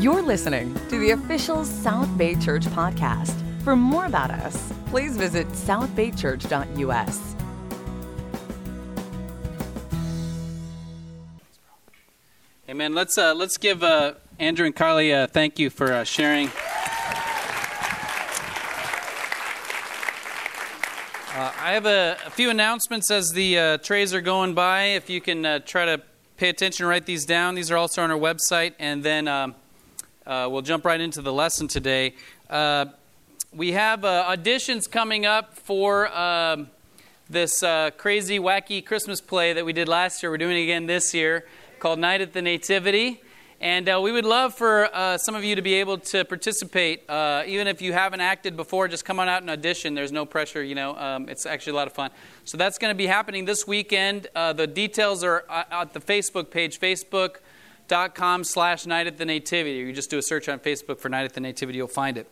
You're listening to the official South Bay Church podcast. For more about us, please visit southbaychurch.us. Amen. Let's uh, let's give uh, Andrew and Carly a thank you for uh, sharing. Uh, I have a, a, few announcements as the uh, trays are going by. If you can uh, try to pay attention, and write these down. These are also on our website, and then um, we'll jump right into the lesson today. we have auditions coming up for um, this crazy, wacky Christmas play that we did last year. We're doing it again this year called Night at the Nativity. And uh, we would love for uh, some of you to be able to participate. Uh, even if you haven't acted before, just come on out and audition. There's no pressure, you know. Um, it's actually a lot of fun. So that's going to be happening this weekend. Uh, the details are uh, at the Facebook page, facebook.com slash Night at the Nativity. You just do a search on Facebook for Night at the Nativity, you'll find it.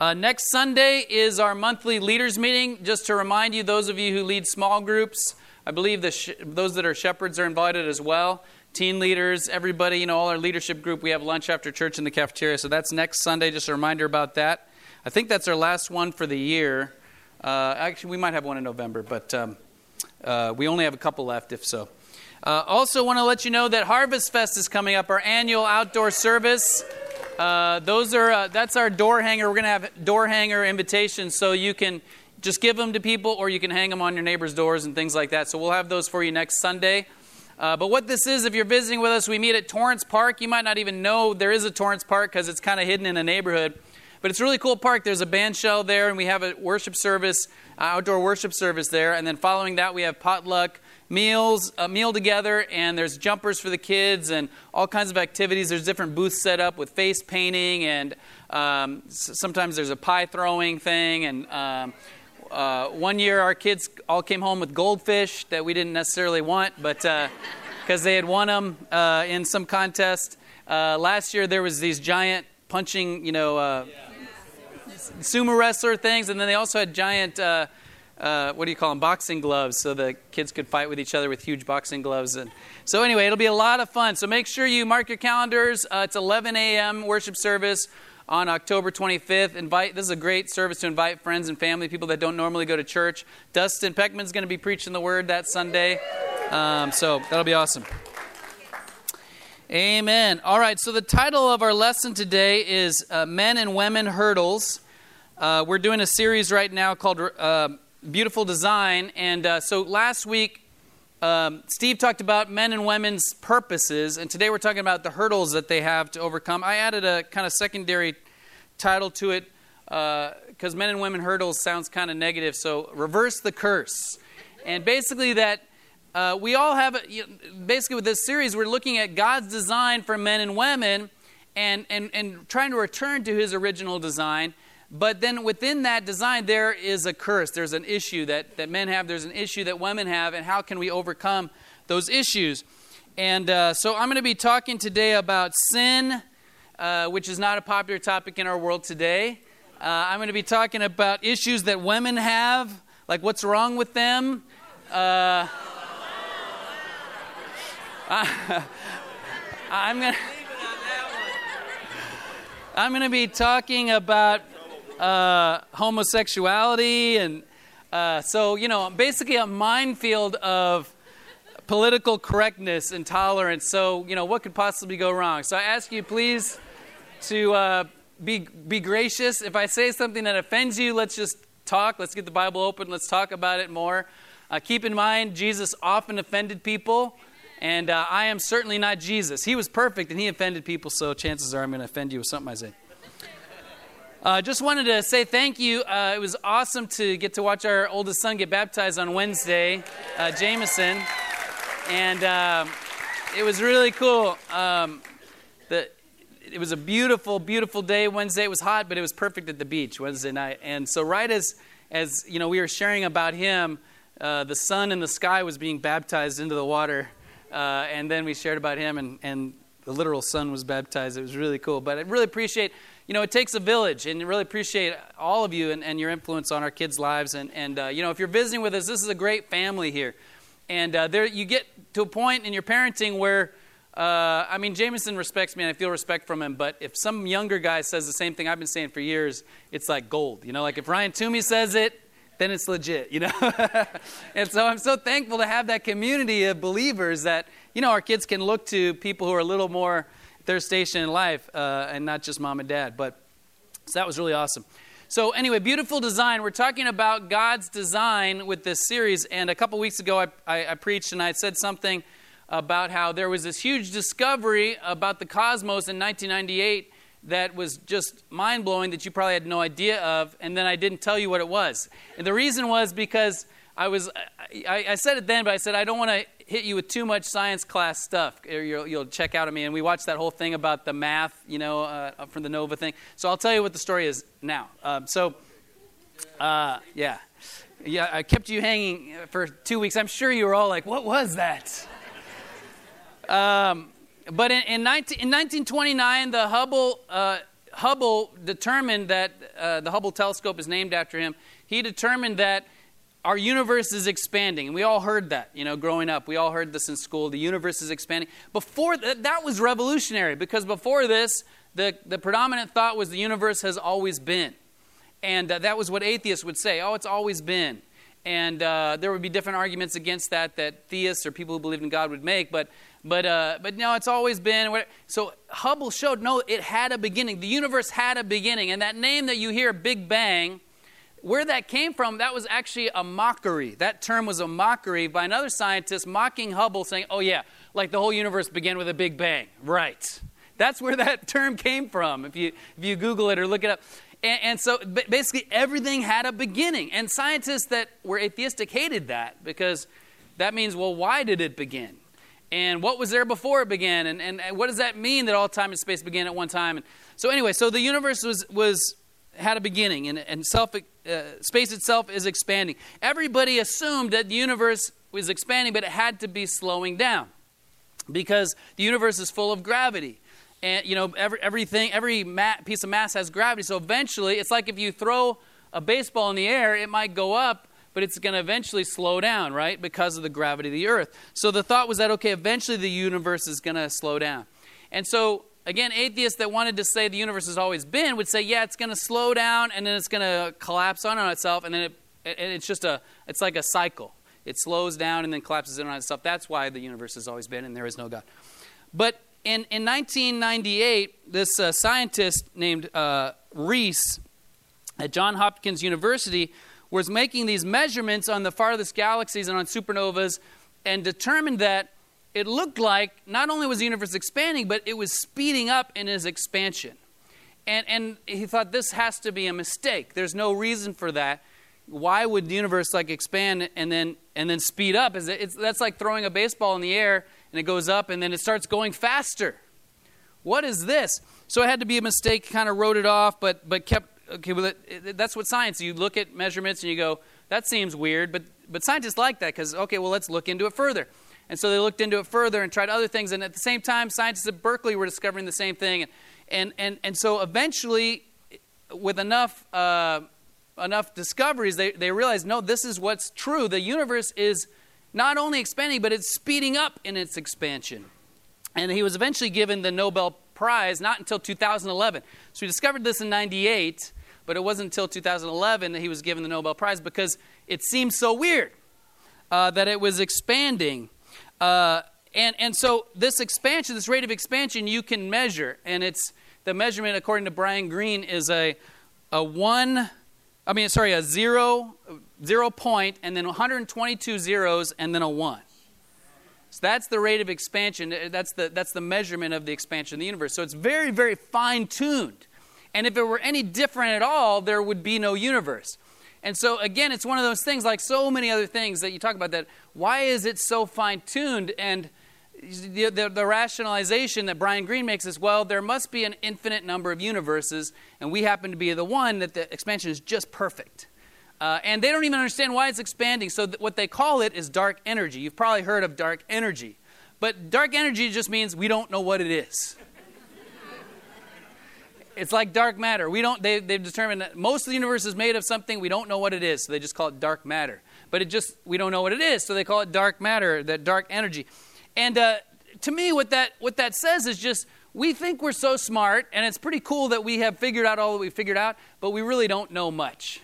Uh, next Sunday is our monthly leaders meeting. Just to remind you, those of you who lead small groups, I believe the sh- those that are shepherds are invited as well. Teen leaders, everybody, you know, all our leadership group. We have lunch after church in the cafeteria. So that's next Sunday. Just a reminder about that. I think that's our last one for the year. Uh, actually, we might have one in November, but um, uh, we only have a couple left, if so. Uh, also, want to let you know that Harvest Fest is coming up, our annual outdoor service. Uh, those are uh, that's our door hanger. We're going to have door hanger invitations, so you can just give them to people or you can hang them on your neighbor's doors and things like that. So we'll have those for you next Sunday. Uh, but what this is, if you're visiting with us, we meet at Torrance Park. You might not even know there is a Torrance Park because it's kind of hidden in a neighborhood. But it's a really cool park. There's a band shell there, and we have a worship service, outdoor worship service there. And then following that, we have potluck meals, a meal together, and there's jumpers for the kids and all kinds of activities. There's different booths set up with face painting, and um, sometimes there's a pie throwing thing, and um, uh, one year our kids all came home with goldfish that we didn't necessarily want, but because uh, they had won them uh, in some contest. Uh, last year there was these giant punching, you know, uh, sumo wrestler things, and then they also had giant. Uh, what do you call them? Boxing gloves, so the kids could fight with each other with huge boxing gloves. And so, anyway, it'll be a lot of fun. So make sure you mark your calendars. it's 11 a.m. worship service on October 25th. Invite this is a great service to invite friends and family, people that don't normally go to church. Dustin Peckman's going to be preaching the word that Sunday, um, so that'll be awesome. Amen. All right, so the title of our lesson today is uh, Men and Women Hurdles. Uh, we're doing a series right now called uh, Beautiful Design, and uh, so last week um, Steve talked about men and women's purposes, and today we're talking about the hurdles that they have to overcome. I added a kind of secondary title to it because uh, men and women hurdles sounds kind of negative, so reverse the curse. And basically, that uh, we all have, a, you know, basically, with this series, we're looking at God's design for men and women and, and, and trying to return to his original design. But then within that design, there is a curse. There's an issue that, that men have, there's an issue that women have, and how can we overcome those issues? And uh, so I'm going to be talking today about sin, uh, which is not a popular topic in our world today. Uh, I'm going to be talking about issues that women have, like what's wrong with them. Uh, I'm going to. I'm going to be talking about uh, homosexuality, and uh, so you know, basically a minefield of political correctness and tolerance. So you know, what could possibly go wrong? So I ask you, please, to uh, be be gracious. If I say something that offends you, let's just talk. Let's get the Bible open. Let's talk about it more. Uh, keep in mind, Jesus often offended people. And uh, I am certainly not Jesus. He was perfect and he offended people, so chances are I'm going to offend you with something I say. Uh, just wanted to say thank you. Uh, it was awesome to get to watch our oldest son get baptized on Wednesday, uh, Jameson, and uh, it was really cool. Um, the, it was a beautiful, beautiful day Wednesday. It was hot, but it was perfect at the beach Wednesday night. And so, right as as you know, we were sharing about him, uh, the sun in the sky was being baptized into the water, uh, and then we shared about him, and and the literal sun was baptized. It was really cool. But I really appreciate you know, it takes a village, and really appreciate all of you and, and your influence on our kids' lives. And, and uh, you know, if you're visiting with us, this is a great family here. And uh, there, you get to a point in your parenting where uh, I mean, Jameson respects me and I feel respect from him, but if some younger guy says the same thing I've been saying for years, it's like gold. You know, like if Ryan Toomey says it, then it's legit, you know? and so I'm so thankful to have that community of believers that, you know, our kids can look to people who are a little more their station in life uh, and not just mom and dad. But so that was really awesome. So, anyway, beautiful design. We're talking about God's design with this series. And a couple weeks ago, I, I, I preached and I said something about how there was this huge discovery about the cosmos in 1998 that was just mind blowing that you probably had no idea of, and then I didn't tell you what it was. And the reason was because I was, I, I said it then, but I said I don't want to hit you with too much science class stuff, you'll, you'll, check out of me. And we watched that whole thing about the math, you know, uh, from the NOVA thing. So I'll tell you what the story is now. Um, so, uh, yeah. Yeah, I kept you hanging for two weeks. I'm sure you were all like, what was that? Um, but in, in, 19, in, 1929, the Hubble, uh, Hubble determined that uh, the Hubble telescope is named after him. He determined that our universe is expanding. And we all heard that, you know, growing up. We all heard this in school. The universe is expanding. Before th- that was revolutionary because before this, the, the predominant thought was the universe has always been. And uh, that was what atheists would say oh, it's always been. And uh, there would be different arguments against that that theists or people who believed in God would make. But but, uh, but no, it's always been. So Hubble showed no, it had a beginning. The universe had a beginning. And that name that you hear, Big Bang, where that came from, that was actually a mockery. That term was a mockery by another scientist mocking Hubble, saying, oh, yeah, like the whole universe began with a Big Bang. Right. That's where that term came from, if you, if you Google it or look it up. And, and so basically, everything had a beginning. And scientists that were atheistic hated that because that means, well, why did it begin? and what was there before it began and, and, what does that mean that all time and space began at one time and so anyway so the universe was was had a beginning and, and self uh, space itself is expanding everybody assumed that the universe was expanding but it had to be slowing down because the universe is full of gravity and you know every, everything every mat, piece of mass has gravity so eventually it's like if you throw a baseball in the air it might go up but it's going to eventually slow down, right? Because of the gravity of the earth. So the thought was that, okay, eventually the universe is going to slow down. And so, again, atheists that wanted to say the universe has always been would say, yeah, it's going to slow down and then it's going to collapse on itself, and then it, and it's just a, it's like a cycle. It slows down and then collapses in on itself. That's why the universe has always been and there is no God. But in, in 1998, this uh, scientist named uh, Riess at Johns Hopkins University was making these measurements on the farthest galaxies and on supernovas and determined that it looked like not only was the universe expanding, but it was speeding up in its expansion. And, and he thought this has to be a mistake. There's no reason for that. Why would the universe like expand and then and then speed up? Is it, that's like throwing a baseball in the air and it goes up and then it starts going faster. What is this? So it had to be a mistake. Kind of wrote it off, but but kept okay, well, it, it, that's what science. You look at measurements and you go, that seems weird, but but scientists like that because okay, well, let's look into it further. And so they looked into it further and tried other things. And at the same time, scientists at Berkeley were discovering the same thing. And and and, so eventually, with enough uh, enough discoveries, they they realized no, this is what's true. The universe is not only expanding, but it's speeding up in its expansion. And he was eventually given the Nobel Prize not until 2011. So he discovered this in 98, but it wasn't until 2011 that he was given the Nobel Prize because it seemed so weird uh, that it was expanding. Uh, and, and so this expansion, this rate of expansion, you can measure. And it's the measurement, according to Brian Greene, is a, a one, I mean, sorry, a zero, zero point, and then 122 zeros, and then a one. So that's the rate of expansion. That's the, that's the measurement of the expansion of the universe. So it's very, very fine tuned. And if it were any different at all, there would be no universe. And so, again, it's one of those things, like so many other things that you talk about, that why is it so fine tuned? And the, the, the, rationalization that Brian Greene makes is well, there must be an infinite number of universes, and we happen to be the one that the expansion is just perfect. Uh, and they don't even understand why it's expanding. So, th- what they call it is dark energy. You've probably heard of dark energy. But dark energy just means we don't know what it is. It's like dark matter. We don't, they, they've determined that most of the universe is made of something, we don't know what it is. So, they just call it dark matter. But it just, we don't know what it is. So, they call it dark matter, that dark energy. And uh, to me, what that, what that says is just we think we're so smart, and it's pretty cool that we have figured out all that we figured out, but we really don't know much.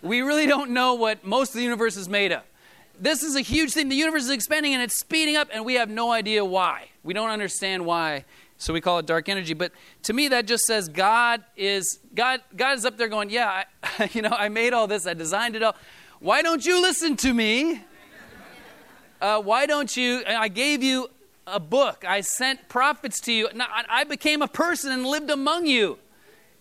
We really don't know what most of the universe is made of. This is a huge thing. The universe is expanding and it's speeding up, and we have no idea why. We don't understand why. So we call it dark energy. But to me, that just says God is God. God is up there going, "Yeah, I, you know, I made all this. I designed it all. Why don't you listen to me? Uh, why don't you? I gave you a book. I sent prophets to you. I became a person and lived among you,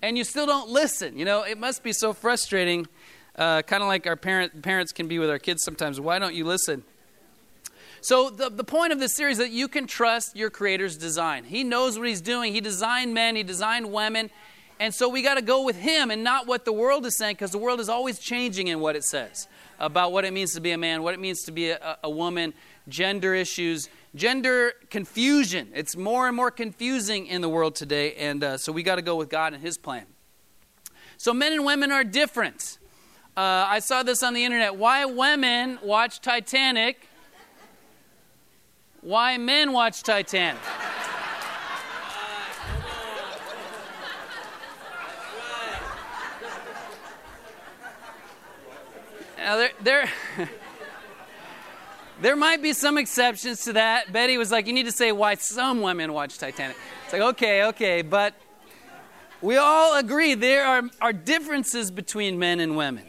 and you still don't listen. You know, it must be so frustrating. Uh, kind of like our parent, parents can be with our kids sometimes. Why don't you listen? So, the, the point of this series is that you can trust your Creator's design. He knows what He's doing. He designed men, He designed women. And so we got to go with Him and not what the world is saying because the world is always changing in what it says about what it means to be a man, what it means to be a, a woman, gender issues, gender confusion. It's more and more confusing in the world today, and uh, so we got to go with God and His plan. So men and women are different. Uh, I saw this on the internet. Why women watch Titanic? Why men watch Titanic? Now, there, there There might be some exceptions to that. Betty was like, You need to say why some women watch Titanic. It's like, okay, okay. But we all agree there are, are differences between men and women.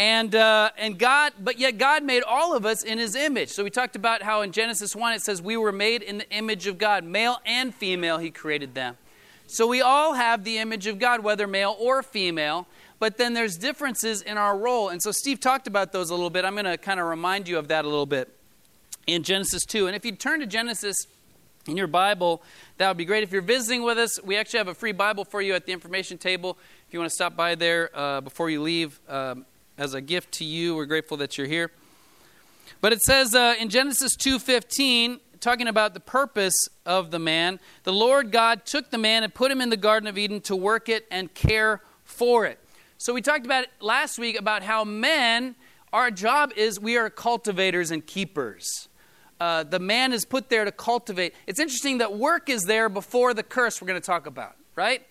And, uh, and God, but yet God made all of us in his image. So we talked about how in Genesis 1 it says we were made in the image of God. Male and female, he created them. So we all have the image of God, whether male or female but then there's differences in our role. And so Steve talked about those a little bit. I'm going to kind of remind you of that a little bit in Genesis 2. And if you turn to Genesis in your Bible, that would be great. If you're visiting with us, we actually have a free Bible for you at the information table. If you want to stop by there uh, before you leave um, as a gift to you, we're grateful that you're here. But it says uh, in Genesis 2:15, talking about the purpose of the man, the Lord God took the man and put him in the Garden of Eden to work it and care for it. So we talked about last week about how men, our job is we are cultivators and keepers. Uh, the man is put there to cultivate. It's interesting that work is there before the curse we're going to talk about, right?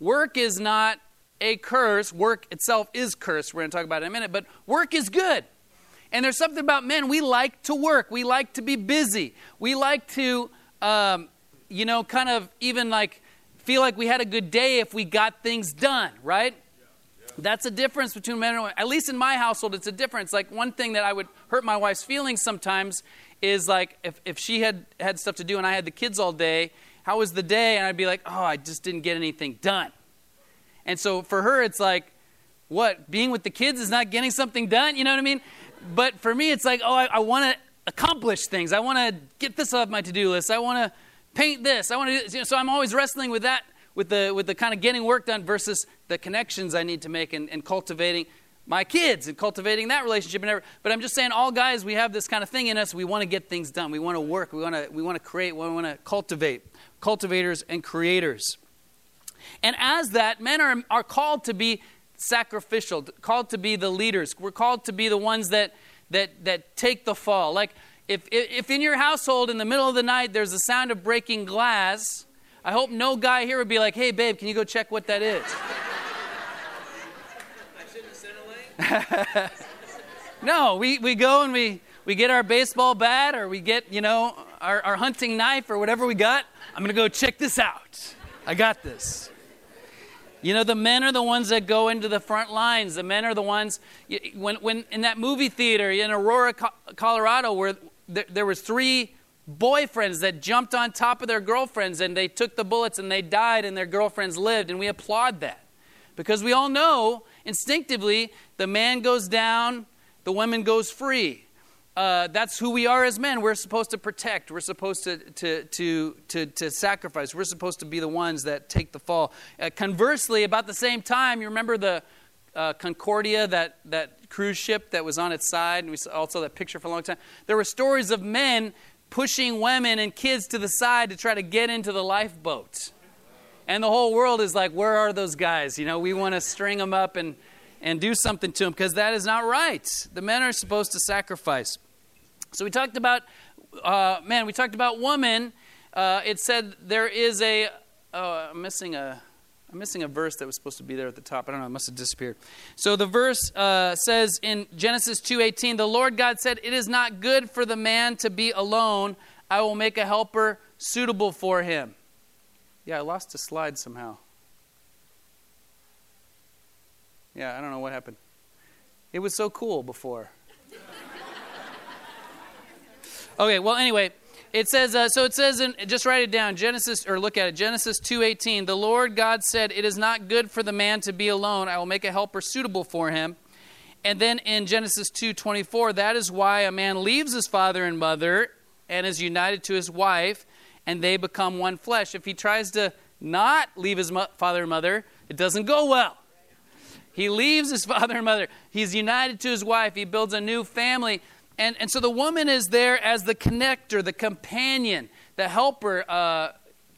Work is not a curse. Work itself is cursed. We're going to talk about it in a minute. But work is good. And there's something about men. We like to work. We like to be busy. We like to, um, you know, kind of even like feel like we had a good day if we got things done, right? That's a difference between men and women. At least in my household, it's a difference. Like one thing that I would hurt my wife's feelings sometimes is like if, if she had had stuff to do and I had the kids all day, how was the day? And I'd be like, oh, I just didn't get anything done. And so for her, it's like, what? Being with the kids is not getting something done? You know what I mean? But for me, it's like, oh, I, I want to accomplish things. I want to get this off my to do list. I want to paint this. I want to. You know, so I'm always wrestling with that with the, with the kind of getting work done versus the connections I need to make and, and cultivating my kids and cultivating that relationship and everything. But I'm just saying, all guys, we have this kind of thing in us. We want to get things done. We want to work. We want to, we want to create. We want to cultivate. Cultivators and creators. And as that, men are, are called to be sacrificial, called to be the leaders. We're called to be the ones that, that, that take the fall. Like, if, if in your household in the middle of the night there's a sound of breaking glass, I hope no guy here would be like, hey, babe, can you go check what that is? no, we, we go and we, we get our baseball bat or we get, you know, our, our hunting knife or whatever we got. I'm going to go check this out. I got this. You know, the men are the ones that go into the front lines. The men are the ones, when, when in that movie theater in Aurora, Colorado, where there, there was three boyfriends that jumped on top of their girlfriends and they took the bullets and they died and their girlfriends lived, and we applaud that. Because we all know instinctively the man goes down, the woman goes free. Uh, that's who we are as men. We're supposed to protect. We're supposed to, to, to, to, to sacrifice. We're supposed to be the ones that take the fall. Uh, conversely, about the same time, you remember the uh, Concordia, that, that cruise ship that was on its side, and we saw also that picture for a long time. There were stories of men pushing women and kids to the side to try to get into the lifeboat. And the whole world is like, where are those guys? You know, we want to string them up and, and do something to them because that is not right. The men are supposed to sacrifice. So we talked about, uh, man, we talked about woman uh, it said there is a. Oh, I'm missing a. I'm missing a verse that was supposed to be there at the top. I don't know. It must have disappeared. So the verse uh, says in Genesis 2:18, "The Lord God said, It is not good for the man to be alone. I will make a helper suitable for him." Yeah, I lost a slide somehow. Yeah, I don't know what happened. It was so cool before. okay, well, anyway, it says uh, so. It says, in, just write it down. Genesis, or look at it. Genesis two eighteen. The Lord God said, "It is not good for the man to be alone. I will make a helper suitable for him." And then in Genesis two twenty four, that is why a man leaves his father and mother and is united to his wife, and they become one flesh. If he tries to not leave his mo- father and mother, it doesn't go well. He leaves his father and mother. He's united to his wife. He builds a new family. And, and so the woman is there as the connector, the companion, the helper, uh,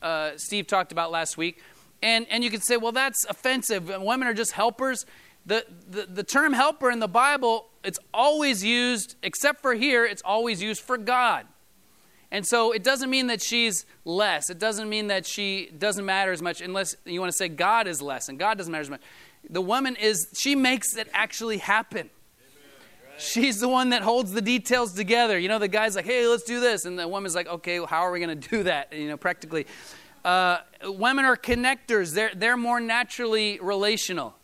uh, Steve talked about last week. And, and you could say, well, that's offensive. Women are just helpers. The, the, the term helper in the Bible, it's always used, except for here, it's always used for God. And so it doesn't mean that she's less. It doesn't mean that she doesn't matter as much, unless you want to say God is less and God doesn't matter as much. The woman is, she makes it actually happen. She's the one that holds the details together. You know, the guy's like, hey, let's do this. And the woman's like, okay, well, how are we going to do that? You know, practically. Uh, women are connectors, they're, they're more naturally relational.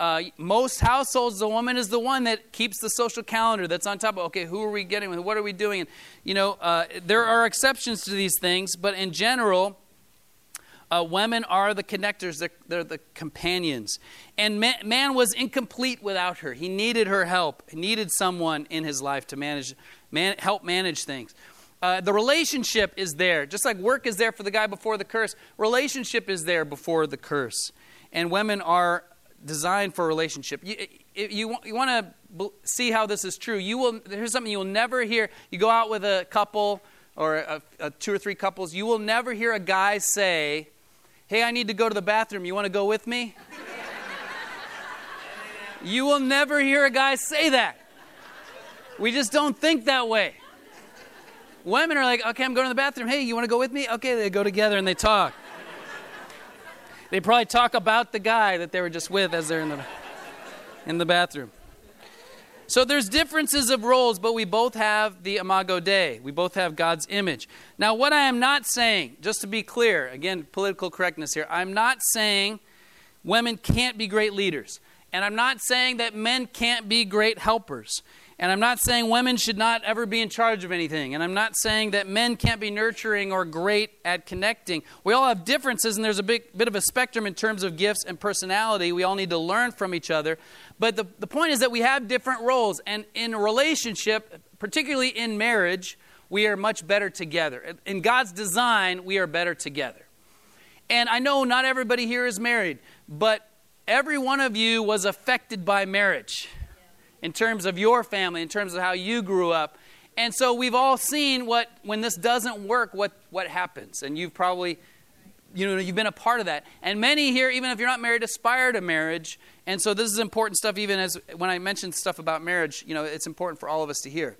Uh, most households, the woman is the one that keeps the social calendar that's on top of, okay, who are we getting with? What are we doing? And, you know, uh, there are exceptions to these things, but in general, uh, women are the connectors, they're, they're the companions. And man, man, was incomplete without her. He needed her help, he needed someone in his life to manage, man, help manage things. Uh, the relationship is there. Just like work is there for the guy before the curse, relationship is there before the curse. And women are designed for relationship. You, you, you want to see how this is true. You will, here's something you will never hear. You go out with a couple or a, a two or three couples, you will never hear a guy say, Hey, I need to go to the bathroom. You want to go with me? you will never hear a guy say that. We just don't think that way. Women are like, okay, I'm going to the bathroom. Hey, you want to go with me? Okay, they go together and they talk. They probably talk about the guy that they were just with as they're in the, in the bathroom. So there's differences of roles, but we both have the imago Dei. We both have God's image. Now, what I am not saying, just to be clear, again, political correctness here, I'm not saying women can't be great leaders. And I'm not saying that men can't be great helpers. And I'm not saying women should not ever be in charge of anything. And I'm not saying that men can't be nurturing or great at connecting. We all have differences, and there's a big, bit of a spectrum in terms of gifts and personality. We all need to learn from each other. But the, the point is that we have different roles. And in a relationship, particularly in marriage, we are much better together. In God's design, we are better together. And I know not everybody here is married, but every one of you was affected by marriage in terms of your family, in terms of how you grew up. And so we've all seen what, when this doesn't work, what, what happens. And you've probably, you know, you've been a part of that. And many here, even if you're not married, aspire to marriage. And so this is important stuff, even as when I mentioned stuff about marriage, you know, it's important for all of us to hear.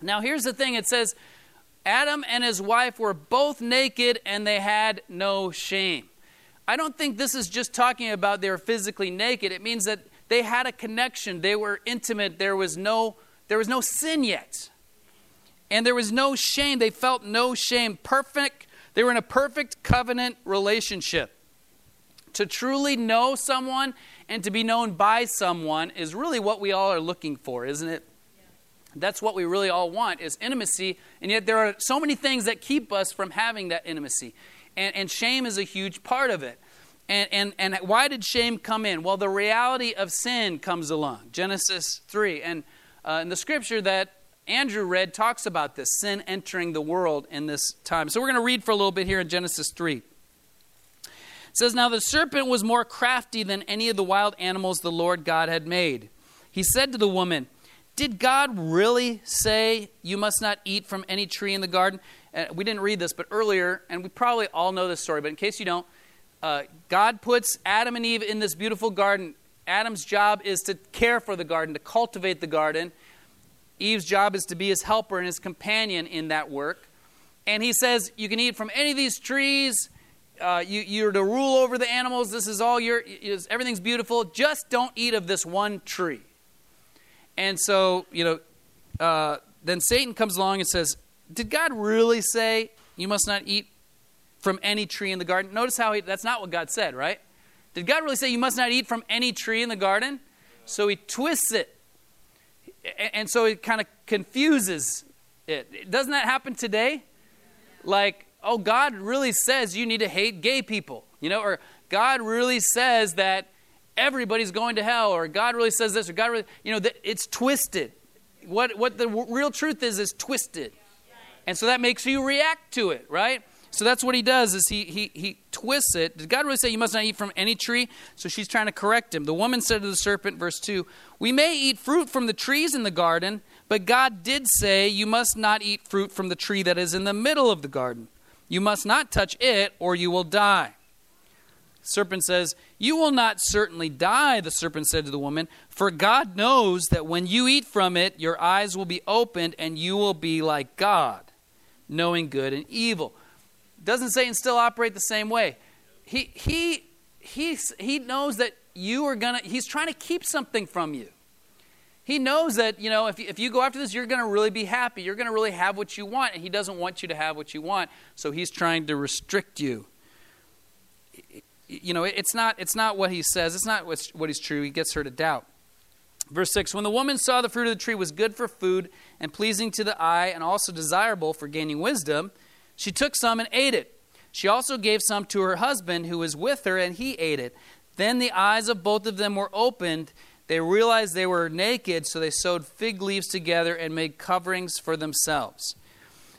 Now, here's the thing it says, Adam and his wife were both naked and they had no shame. I don't think this is just talking about they were physically naked. It means that they had a connection. They were intimate. There was no, there was no sin yet. And there was no shame. They felt no shame. Perfect. They were in a perfect covenant relationship. To truly know someone and to be known by someone is really what we all are looking for, isn't it? That's what we really all want is intimacy, and yet there are so many things that keep us from having that intimacy. And, and shame is a huge part of it. And, and, and why did shame come in? Well, the reality of sin comes along. Genesis 3. And uh, in the scripture that Andrew read talks about this sin entering the world in this time. So we're going to read for a little bit here in Genesis 3. It says, Now the serpent was more crafty than any of the wild animals the Lord God had made. He said to the woman, Did God really say you must not eat from any tree in the garden? Uh, we didn't read this, but earlier, and we probably all know this story, but in case you don't, uh, God puts Adam and Eve in this beautiful garden. Adam's job is to care for the garden, to cultivate the garden. Eve's job is to be his helper and his companion in that work. And he says, You can eat from any of these trees. Uh, you, you're to rule over the animals. This is all your, everything's beautiful. Just don't eat of this one tree. And so, you know, uh, then Satan comes along and says, Did God really say you must not eat from any tree in the garden? Notice how he, that's not what God said, right? Did God really say you must not eat from any tree in the garden? So he twists it. And so it kind of confuses it. Doesn't that happen today? Like, oh, God really says you need to hate gay people, you know, or God really says that everybody's going to hell, or God really says this, or God really, you know, it's twisted. What, what the real truth is, is twisted. And so that makes you react to it, right? So that's what he does is he, he, he twists it. Did God really say you must not eat from any tree? So she's trying to correct him. The woman said to the serpent, verse 2, We may eat fruit from the trees in the garden, but God did say you must not eat fruit from the tree that is in the middle of the garden. You must not touch it, or you will die. The serpent says, You will not certainly die, the serpent said to the woman, for God knows that when you eat from it, your eyes will be opened, and you will be like God, knowing good and evil. Doesn't Satan still operate the same way? He, he, he, he knows that you are going to, he's trying to keep something from you. He knows that, you know, if you, if you go after this, you're going to really be happy. You're going to really have what you want, and He doesn't want you to have what you want, so He's trying to restrict you. You know, it's not, it's not what He says, it's not what He's true. He gets her to doubt. Verse 6 When the woman saw the fruit of the tree was good for food and pleasing to the eye and also desirable for gaining wisdom, she took some and ate it. She also gave some to her husband who was with her, and he ate it. Then the eyes of both of them were opened they realized they were naked, so they sewed fig leaves together and made coverings for themselves.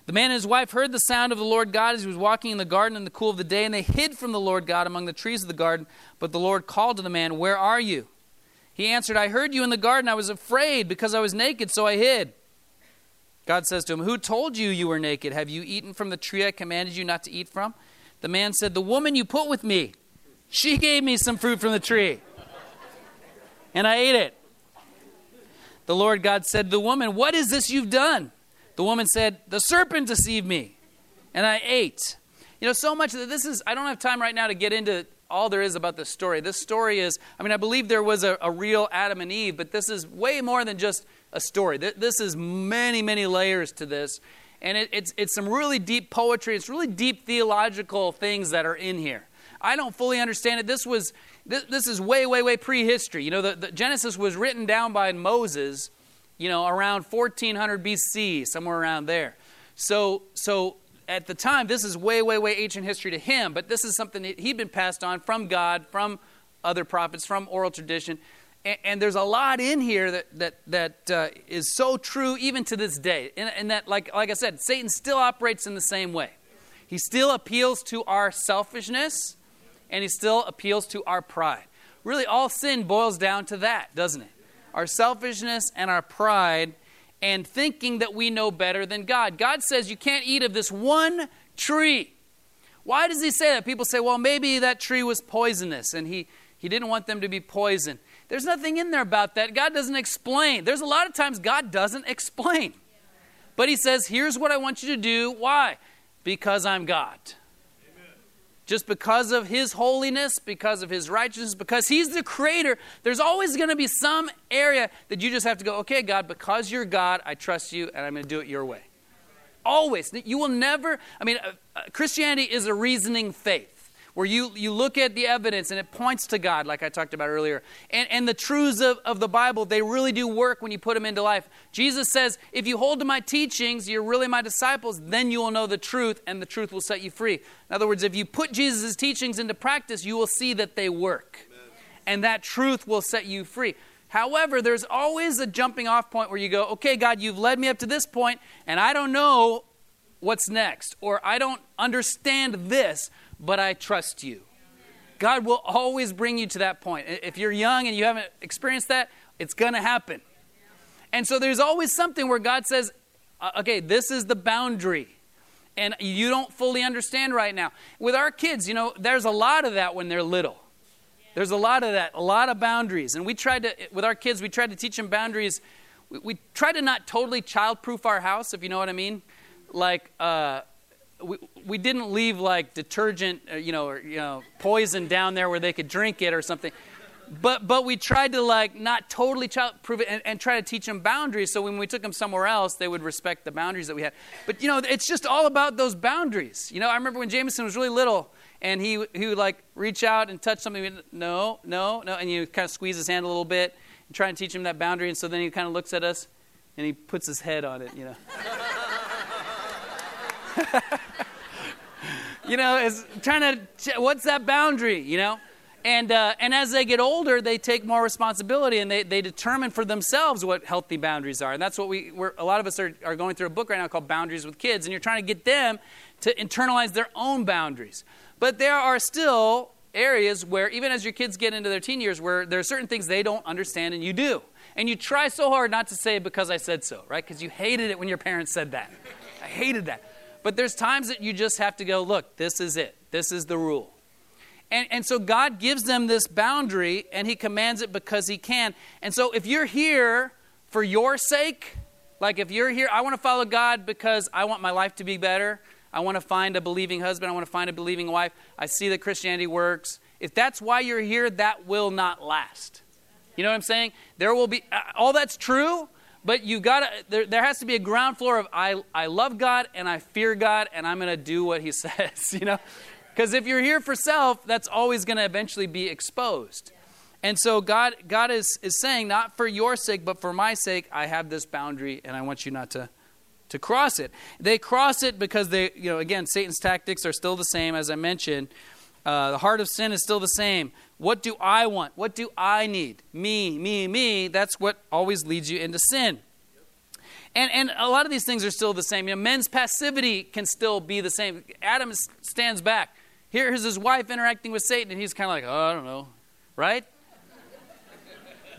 The man and his wife heard the sound of the Lord God as he was walking in the garden in the cool of the day, and they hid from the Lord God among the trees of the garden. But the Lord called to the man, Where are you? He answered, I heard you in the garden. I was afraid because I was naked, so I hid. God says to him, Who told you you were naked? Have you eaten from the tree I commanded you not to eat from? The man said, The woman you put with me, she gave me some fruit from the tree and I ate it. The Lord God said to the woman, What is this you've done? The woman said, The serpent deceived me, and I ate. You know, so much that this is, I don't have time right now to get into all there is about this story. This story is, I mean, I believe there was a, a real Adam and Eve, but this is way more than just a story. This is many, many layers to this. And it, it's, it's some really deep poetry, it's really deep theological things that are in here. I don't fully understand it. This was this, this is way, way, way prehistory. You know, the, the Genesis was written down by Moses, you know, around 1400 BC, somewhere around there. So, so at the time, this is way, way, way ancient history to him, but this is something that he'd been passed on from God, from other prophets, from oral tradition. And, and there's a lot in here that, that, that uh, is so true even to this day. And, and that, like, like I said, Satan still operates in the same way. He still appeals to our selfishness and he still appeals to our pride. Really, all sin boils down to that, doesn't it? Our selfishness and our pride, and thinking that we know better than God. God says you can't eat of this one tree. Why does he say that? People say, well, maybe that tree was poisonous and he, he didn't want them to be poisoned. There's nothing in there about that. God doesn't explain. There's a lot of times God doesn't explain. But he says, here's what I want you to do. Why? Because I'm God just because of his holiness, because of his righteousness, because he's the creator, there's always going to be some area that you just have to go, okay, God, because you're God, I trust you and I'm going to do it your way. Always. You will never, I mean, uh, uh, Christianity is a reasoning faith where you, you look at the evidence and it points to God, like I talked about earlier. And, and the truths of, of the Bible, they really do work when you put them into life. Jesus says, if you hold to my teachings, you're really my disciples, then you will know the truth, and the truth will set you free. In other words, if you put Jesus' teachings into practice, you will see that they work. Amen. And that truth will set you free. However, there's always a jumping off point where you go, okay, God, you've led me up to this point, and I don't know what's next, or I don't understand this but I trust you. God will always bring you to that point. If you're young and you haven't experienced that, it's going to happen. And so there's always something where God says, uh, okay, this is the boundary. And you don't fully understand right now. With our kids, you know, there's a lot of that when they're little. There's a lot of that, a lot of boundaries. And we tried to, with our kids, we tried to teach them boundaries. We, we try to not totally childproof our house, if you know what I mean. Like, uh, we, we didn't leave like detergent, uh, you know, or, you know, poison down there where they could drink it or something. But but we tried to like not totally prove it and, and try to teach them boundaries. So when we took them somewhere else, they would respect the boundaries that we had. But you know, it's just all about those boundaries. You know, I remember when Jameson was really little and he he would like reach out and touch something. No, no, no, and you kind of squeeze his hand a little bit and try and teach him that boundary. And so then he kind of looks at us and he puts his head on it. You know. you know, is trying to, what's that boundary, you know? And, uh, and as they get older, they take more responsibility and they, they determine for themselves what healthy boundaries are. And that's what we, we're, a lot of us are, are going through a book right now called Boundaries with Kids. And you're trying to get them to internalize their own boundaries. But there are still areas where, even as your kids get into their teen years, where there are certain things they don't understand and you do. And you try so hard not to say because I said so, right? Because you hated it when your parents said that. I hated that. But there's times that you just have to go, look, this is it. This is the rule. And, and so God gives them this boundary and He commands it because He can. And so if you're here for your sake, like if you're here, I want to follow God because I want my life to be better. I want to find a believing husband. I want to find a believing wife. I see that Christianity works. If that's why you're here, that will not last. You know what I'm saying? There will be, uh, all that's true, but you got there, there has to be a ground floor of I, I love God and I fear God and I'm going to do what He says, you know? Because if you're here for self, that's always going to eventually be exposed. And so God, God is, is saying, not for your sake, but for my sake, I have this boundary and I want you not to, to cross it. They cross it because they, you know, again, Satan's tactics are still the same, as I mentioned. Uh, the heart of sin is still the same. What do I want? What do I need? Me, me, me. That's what always leads you into sin. And, and a lot of these things are still the same. You know, men's passivity can still be the same. Adam stands back. Here's his wife interacting with Satan, and he's kind of like, oh, I don't know, right?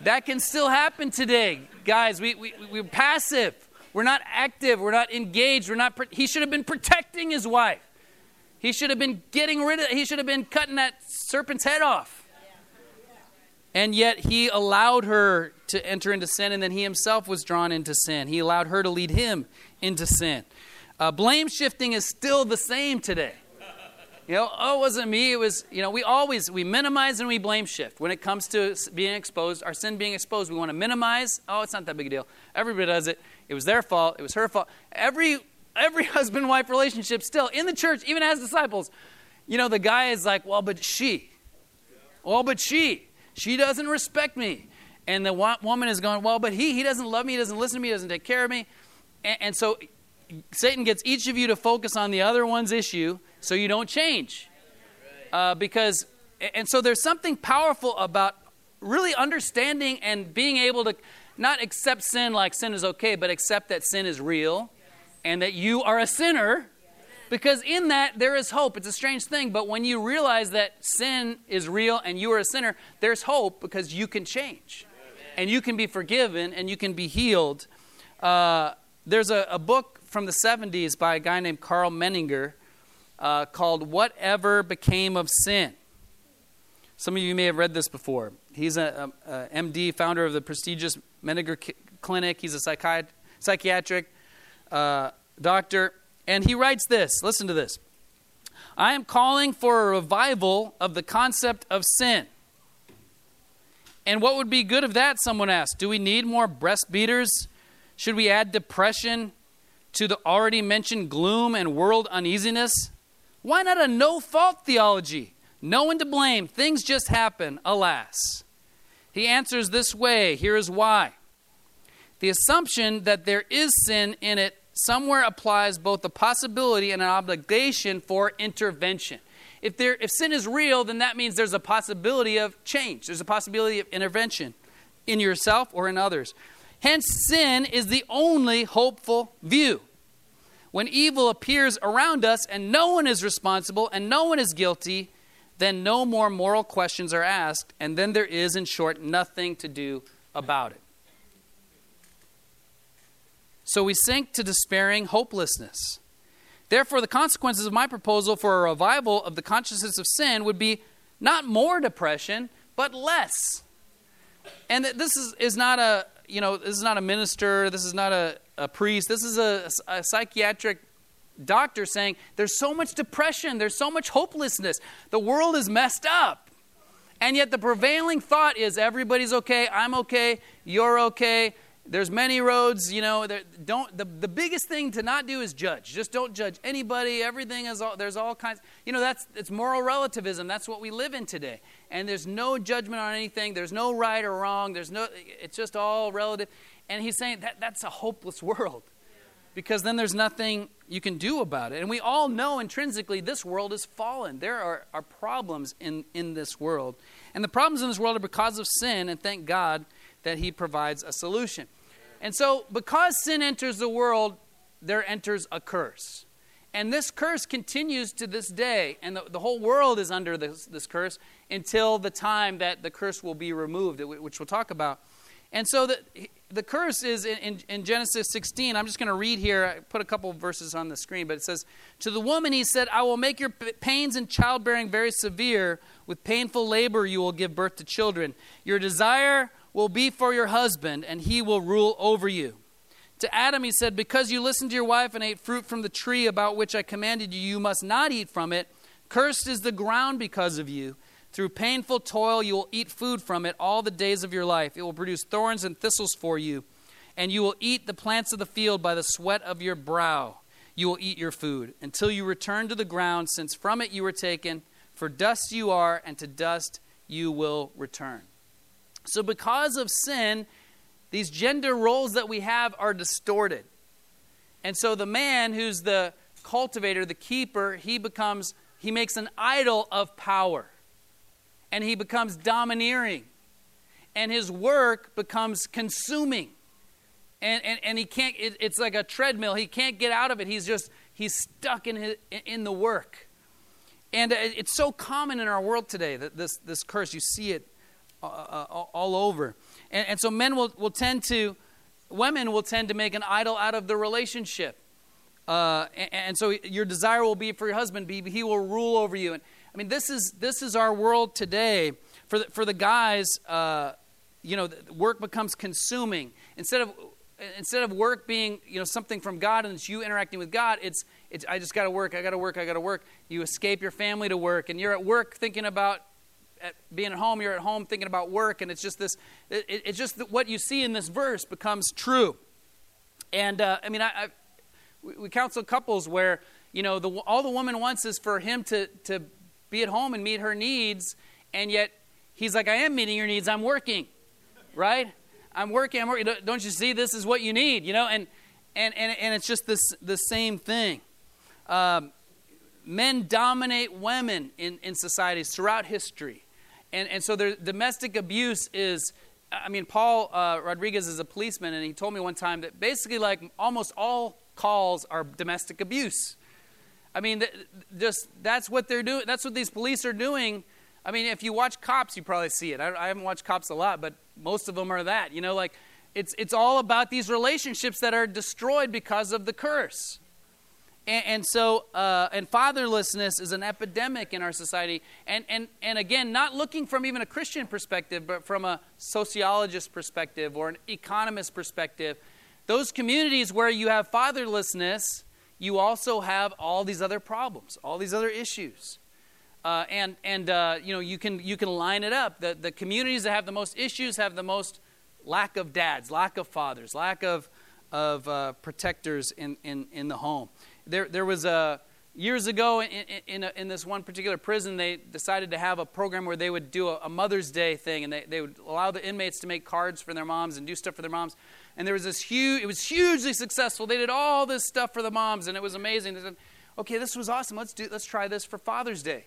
that can still happen today. Guys, we, we, we're passive. We're not active. We're not engaged. We're not, he should have been protecting his wife. He should have been getting rid of, he should have been cutting that serpent's head off. And yet he allowed her to enter into sin, and then he himself was drawn into sin. He allowed her to lead him into sin. Uh, blame shifting is still the same today. You know, oh, it wasn't me. It was, you know, we always, we minimize and we blame shift. When it comes to being exposed, our sin being exposed, we want to minimize. Oh, it's not that big a deal. Everybody does it. It was their fault. It was her fault. Every, every husband wife relationship still in the church, even as disciples, you know, the guy is like, well, but she. Well, but she. She doesn't respect me. And the woman is going, Well, but he, he doesn't love me, he doesn't listen to me, he doesn't take care of me. And, and so Satan gets each of you to focus on the other one's issue so you don't change. Uh, because, and so there's something powerful about really understanding and being able to not accept sin like sin is okay, but accept that sin is real and that you are a sinner because in that, there is hope. It's a strange thing, but when you realize that sin is real and you are a sinner, there's hope because you can change. And you can be forgiven and you can be healed. Uh, there's a, a, book from the 70s by a guy named Karl Menninger uh, called Whatever Became of Sin. Some of you may have read this before. He's a, a, a MD, founder of the prestigious Menninger Clinic. He's a psychiat- psychiatric uh, doctor. And he writes this listen to this. I am calling for a revival of the concept of sin. And what would be good of that? Someone asked. Do we need more breast beaters? Should we add depression to the already mentioned gloom and world uneasiness? Why not a no fault theology? No one to blame. Things just happen, alas. He answers this way. Here is why. The assumption that there is sin in it somewhere applies both the possibility and an obligation for intervention. If, there, if sin is real, then that means there's a possibility of change. There's a possibility of intervention in yourself or in others. Hence, sin is the only hopeful view. When evil appears around us and no one is responsible and no one is guilty, then no more moral questions are asked, and then there is, in short, nothing to do about it. So we sink to despairing hopelessness. Therefore, the consequences of my proposal for a revival of the consciousness of sin would be not more depression, but less. And this is, is not a, you know, this is not a minister, this is not a, a priest, this is a, a psychiatric doctor saying there's so much depression, there's so much hopelessness, the world is messed up. And yet the prevailing thought is everybody's okay, I'm okay, you're okay. There's many roads, you know. Don't the, the biggest thing to not do is judge. Just don't judge anybody. Everything is all there's all kinds. You know that's it's moral relativism. That's what we live in today. And there's no judgment on anything. There's no right or wrong. There's no. It's just all relative. And he's saying that that's a hopeless world because then there's nothing you can do about it. And we all know intrinsically this world is fallen. There are, are problems in, in this world. And the problems in this world are because of sin, and thank God that He provides a solution. And so, because sin enters the world, there enters a curse. And this curse continues to this day. And the, the whole world is under this, this curse until the time that the curse will be removed, which we'll talk about. And so the, the curse is in, in, in Genesis 16. I'm just going to read here. I put a couple verses on the screen, but it says, To the woman he said, I will make your pains in childbearing very severe. With painful labor you will give birth to children. Your desire will be for your husband, and he will rule over you. To Adam he said, Because you listened to your wife and ate fruit from the tree about which I commanded you, you must not eat from it. Cursed is the ground because of you. Through painful toil, you will eat food from it all the days of your life. It will produce thorns and thistles for you, and you will eat the plants of the field by the sweat of your brow. You will eat your food until you return to the ground, since from it you were taken. For dust you are, and to dust you will return. So, because of sin, these gender roles that we have are distorted. And so, the man who's the cultivator, the keeper, he becomes, he makes an idol of power. And he becomes domineering. And his work becomes consuming. And, and, and he can't it, it's like a treadmill. He can't get out of it. He's just he's stuck in, his, in the work. And it's so common in our world today that this, this curse you see it uh, uh, all over and, and so men will, will tend to women will tend to make an idol out of the relationship uh, and, and, so your desire will be for your husband be he will rule over you and, I mean, this is, this is our world today. For the, for the guys, uh, you know, work becomes consuming. Instead of, instead of work being, you know, something from God and it's you interacting with God, it's, it's I just got to work, I got to work, I got to work. You escape your family to work, and you're at work thinking about at being at home, you're at home thinking about work, and it's just this, it, it's just what you see in this verse becomes true. And uh, I mean, I, I we, we counsel couples where, you know, the, all the woman wants is for him to, to be at home and meet her needs, and yet he's like, I am meeting your needs, I'm working, right? I'm working, I'm working. Don't you see this is what you need, you know? And, and, and, and it's just this, the same thing. Um, men dominate women in, in societies throughout history. And, and so their domestic abuse is, I mean, Paul uh, Rodriguez is a policeman, and he told me one time that basically, like, almost all calls are domestic abuse. I mean, just that's what they're doing. That's what these police are doing. I mean, if you watch Cops, you probably see it. I, I haven't watched Cops a lot, but most of them are that. You know, like it's it's all about these relationships that are destroyed because of the curse. And, and so, uh, and fatherlessness is an epidemic in our society. And, and, and again, not looking from even a Christian perspective, but from a sociologist perspective or an economist perspective. Those communities where you have fatherlessness, you also have all these other problems, all these other issues. Uh, and and uh, you know you can you can line it up. The the communities that have the most issues have the most lack of dads, lack of fathers, lack of of uh, protectors in, in, in the home. There there was a years ago in in, a, in, this one particular prison they decided to have a program where they would do a, a Mother's Day thing and they, they would allow the inmates to make cards for their moms and do stuff for their moms and there was this huge, it was hugely successful. They did all this stuff for the moms, and it was amazing. They said, okay, this was awesome. Let's do, let's try this for Father's Day.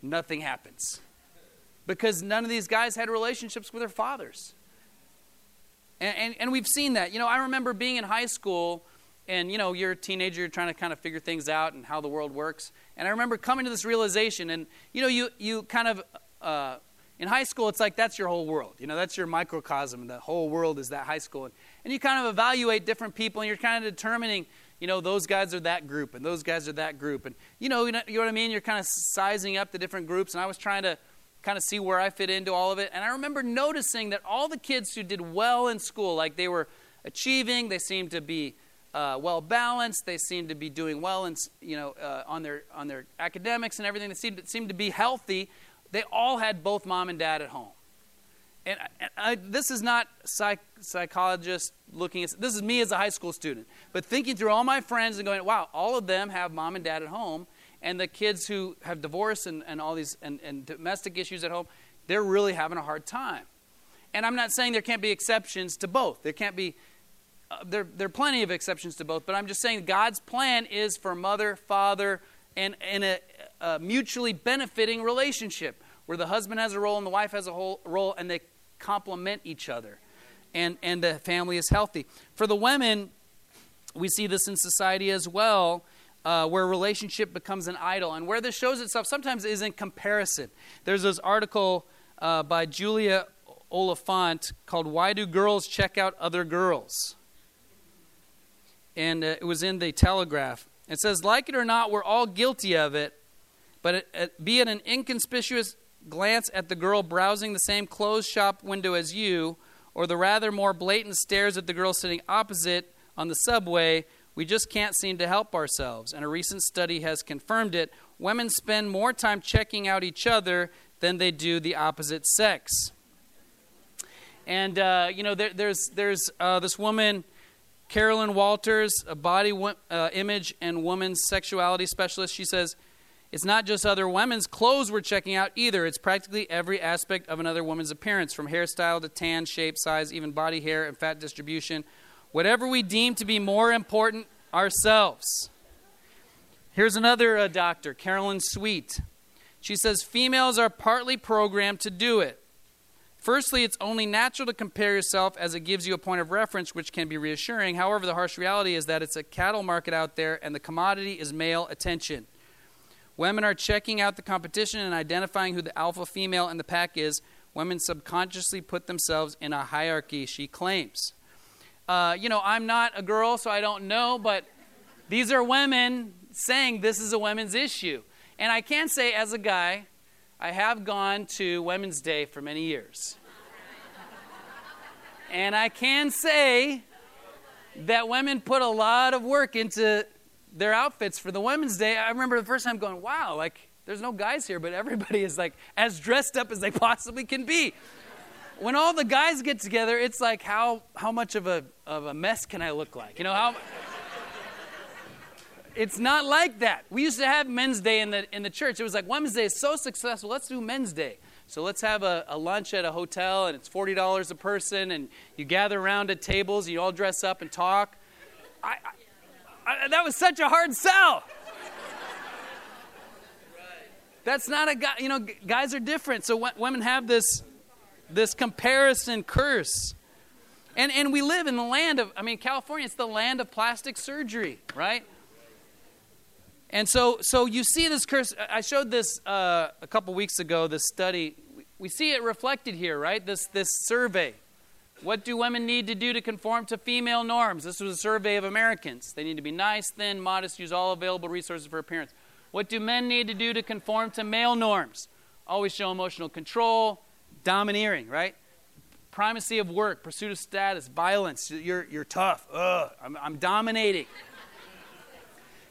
Nothing happens because none of these guys had relationships with their fathers. And, and, and we've seen that. You know, I remember being in high school, and you know, you're a teenager, trying to kind of figure things out and how the world works. And I remember coming to this realization, and you know, you you kind of uh, in high school, it's like that's your whole world. You know, that's your microcosm. The whole world is that high school. And, and you kind of evaluate different people, and you're kind of determining, you know, those guys are that group, and those guys are that group. And, you know, you know, you know what I mean? You're kind of sizing up the different groups, and I was trying to kind of see where I fit into all of it. And I remember noticing that all the kids who did well in school, like they were achieving, they seemed to be uh, well balanced. They seem to be doing well and you know uh, on their on their academics and everything. They seemed seemed to be healthy. They all had both mom and dad at home. And, and I, this is not psych, psychologist looking at this is me as a high school student, but thinking through all my friends and going, wow, all of them have mom and dad at home, and the kids who have divorce and, and all these and, and domestic issues at home, they're really having a hard time. And I'm not saying there can't be exceptions to both. There can't be uh, there, there are plenty of exceptions to both, but I'm just saying God's plan is for mother, father, and, a, a mutually benefiting relationship where the husband has a role and the wife has a whole role and they complement each other. And, and the family is healthy. For the women, we see this in society as well. Uh, where relationship becomes an idol. And where this shows itself sometimes is in comparison. There's this article uh, by Julia Oliphant called Why Do Girls Check Out Other Girls? And uh, it was in the Telegraph. It says, like it or not, we're all guilty of it, but it, it, be it an inconspicuous glance at the girl browsing the same clothes shop window as you, or the rather more blatant stares at the girl sitting opposite on the subway, we just can't seem to help ourselves. And a recent study has confirmed it. Women spend more time checking out each other than they do the opposite sex. And, uh, you know, there, there's, there's uh, this woman Carolyn Walters, a body uh, image and woman's sexuality specialist, she says, it's not just other women's clothes we're checking out either. It's practically every aspect of another woman's appearance, from hairstyle to tan, shape, size, even body hair and fat distribution. Whatever we deem to be more important ourselves. Here's another uh, doctor, Carolyn Sweet. She says females are partly programmed to do it. Firstly, it's only natural to compare yourself as it gives you a point of reference, which can be reassuring. However, the harsh reality is that it's a cattle market out there, and the commodity is male attention. Women are checking out the competition and identifying who the alpha female in the pack is. Women subconsciously put themselves in a hierarchy, she claims. Uh, you know, I'm not a girl, so I don't know, but these are women saying this is a women's issue. And I can say, as a guy, I have gone to Women's Day for many years. and I can say that women put a lot of work into their outfits for the Women's Day. I remember the first time going, wow, like, there's no guys here, but everybody is like as dressed up as they possibly can be. When all the guys get together, it's like, how, how much of a, of a mess can I look like? You know, how. It's not like that. We used to have Men's Day in the, in the church. It was like, Women's Day is so successful, let's do Men's Day. So let's have a, a lunch at a hotel, and it's $40 a person, and you gather around at tables, and you all dress up and talk. I, I, I, that was such a hard sell. That's not a guy, you know, guys are different. So women have this, this comparison curse. And, and we live in the land of, I mean, California, it's the land of plastic surgery, right? And so, so you see this curse. I showed this uh, a couple weeks ago, this study. We see it reflected here, right? This, this survey. What do women need to do to conform to female norms? This was a survey of Americans. They need to be nice, thin, modest, use all available resources for appearance. What do men need to do to conform to male norms? Always show emotional control, domineering, right? Primacy of work, pursuit of status, violence. You're, you're tough. Ugh, I'm, I'm dominating.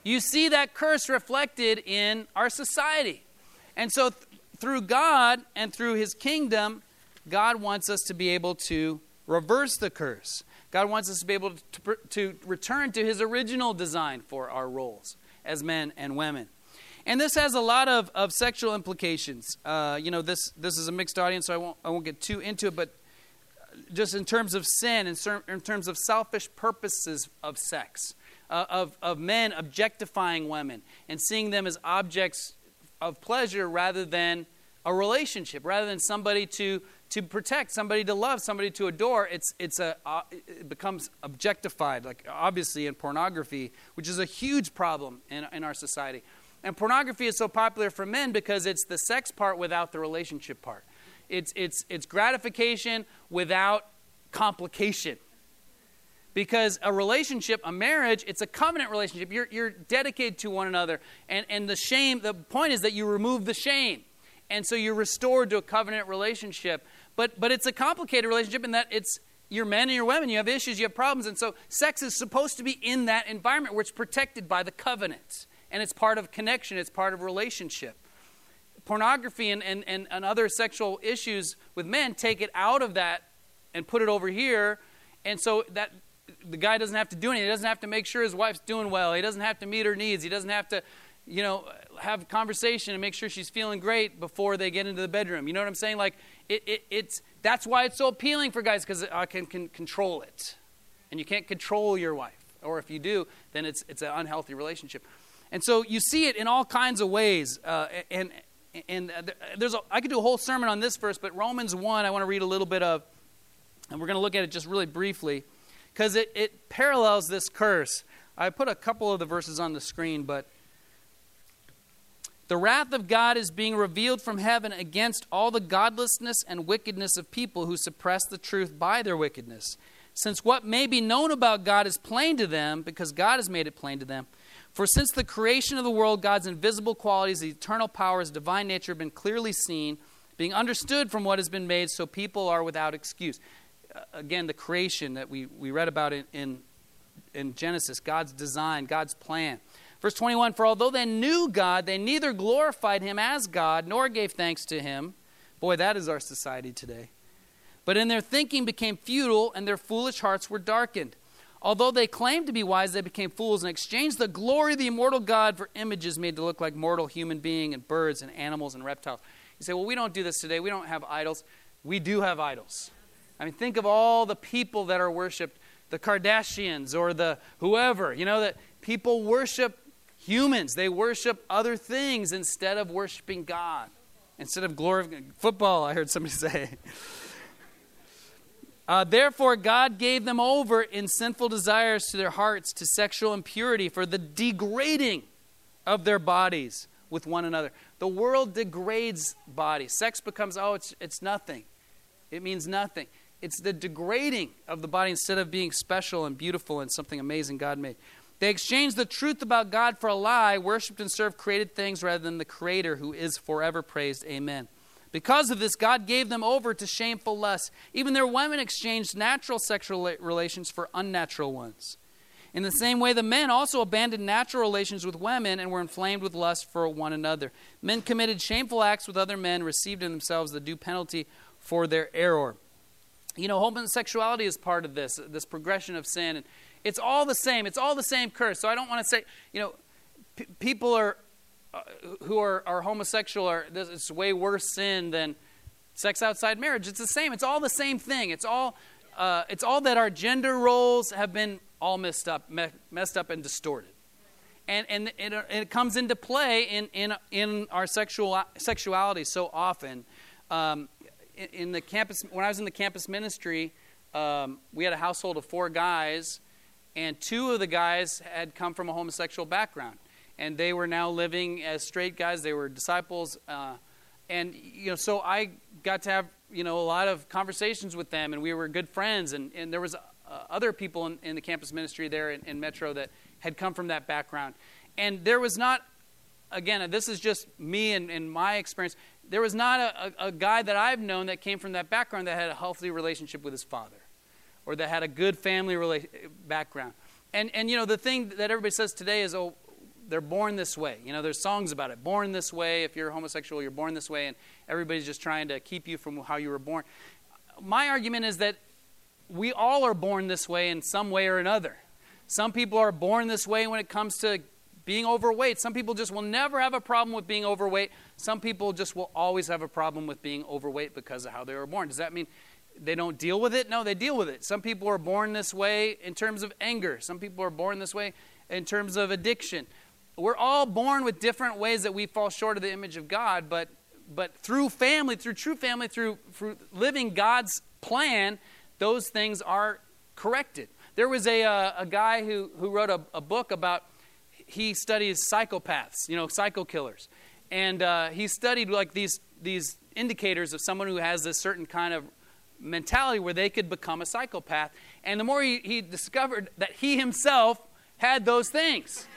You see that curse reflected in our society. And so, th- through God and through His kingdom, God wants us to be able to reverse the curse. God wants us to be able to, to return to His original design for our roles as men and women. And this has a lot of, of sexual implications. Uh, you know, this, this is a mixed audience, so I won't, I won't get too into it, but just in terms of sin, in, in terms of selfish purposes of sex uh, of, of men objectifying women and seeing them as objects of pleasure rather than a relationship, rather than somebody to, to protect, somebody to love, somebody to adore. It's, it's a, uh, it becomes objectified, like obviously in pornography, which is a huge problem in, in our society. And pornography is so popular for men because it's the sex part without the relationship part. It's, it's, it's gratification without complication. Because a relationship, a marriage, it's a covenant relationship. You're, you're dedicated to one another. And, and the shame, the point is that you remove the shame. And so you're restored to a covenant relationship. But, but it's a complicated relationship in that it's, you're men and you're women, you have issues, you have problems. And so sex is supposed to be in that environment where it's protected by the covenant. And it's part of connection, it's part of relationship. Pornography and, and, and, and other sexual issues with men take it out of that and put it over here. And so that the guy doesn't have to do anything. He doesn't have to make sure his wife's doing well. He doesn't have to meet her needs. He doesn't have to, you know, have conversation and make sure she's feeling great before they get into the bedroom. You know what I'm saying? Like it, it, it's that's why it's so appealing for guys because I can, can control it, and you can't control your wife, or if you do, then it's it's an unhealthy relationship. And so you see it in all kinds of ways. Uh, and and there's a, I could do a whole sermon on this verse, but Romans one I want to read a little bit of, and we're going to look at it just really briefly, because it, it parallels this curse. I put a couple of the verses on the screen, but the wrath of God is being revealed from heaven against all the godlessness and wickedness of people who suppress the truth by their wickedness. Since what may be known about God is plain to them, because God has made it plain to them. For since the creation of the world, God's invisible qualities, the eternal powers, divine nature have been clearly seen, being understood from what has been made, so people are without excuse. Again, the creation that we, we read about in, in, in Genesis, God's design, God's plan. Verse 21 For although they knew God, they neither glorified him as God nor gave thanks to him. Boy, that is our society today. But in their thinking became futile, and their foolish hearts were darkened. Although they claimed to be wise, they became fools and exchanged the glory of the immortal God for images made to look like mortal human beings and birds and animals and reptiles. You say, well, we don't do this today. We don't have idols. We do have idols. I mean, think of all the people that are worshiped, the Kardashians or the whoever, you know, that people worship humans. They worship other things instead of worshiping God, instead of glorifying football. I heard somebody say. Uh, Therefore, God gave them over in sinful desires to their hearts to sexual impurity for the degrading of their bodies with one another. The world degrades bodies. Sex becomes, oh, it's, it's nothing. It means nothing. It's the degrading of the body instead of being special and beautiful and something amazing God made. They exchanged the truth about God for a lie, worshiped and served created things rather than the Creator who is forever praised. Amen. Because of this, God gave them over to shameful lusts. Even their women exchanged natural sexual relations for unnatural ones. In the same way, the men also abandoned natural relations with women and were inflamed with lust for one another. Men committed shameful acts with other men, received in themselves the due penalty for their error. You know, homosexuality is part of this, this progression of sin. And it's all the same. It's all the same curse. So I don't want to say, you know, p- people are uh, who are, are homosexual are this it's way worse sin than sex outside marriage. It's the same. It's all the same thing. It's all uh, it's all that our gender roles have been all messed up, me- messed up and distorted. And, and it, it, comes into play in, in, in our sexual, sexuality so often. Um, in, the campus, when I was in the campus ministry, um, we had a household of four guys, and two of the guys had come from a homosexual background. And they were now living as straight guys. They were disciples uh, and you know so i got to have you know a lot of conversations with them and we were good friends. And, and there was uh, other people in, in, the campus ministry there in, in metro that had come from that background. And there was not again this is just me and, and my experience there was not a, a, a guy that i've known that came from that background that had a healthy relationship with his father or that had a good family rela- background. And, and, you know, the thing that everybody says today is, oh, they're born this way. You know, there's songs about it. Born this way. If you're homosexual, you're born this way. And everybody's just trying to keep you from how you were born. My argument is that we all are born this way in some way or another. Some people are born this way when it comes to being overweight. Some people just will never have a problem with being overweight. Some people just will always have a problem with being overweight because of how they were born. Does that mean they don't deal with it? No, they deal with it. Some people are born this way in terms of anger, some people are born this way in terms of addiction. We're all born with different ways that we fall short of the image of God, but, but through family, through true family, through, through living God's plan, those things are corrected. There was a, uh, a guy who, who wrote a, a book about, he studies psychopaths, you know, psycho killers. And uh, he studied like these, these indicators of someone who has this certain kind of mentality where they could become a psychopath. And the more he, he discovered that he himself had those things.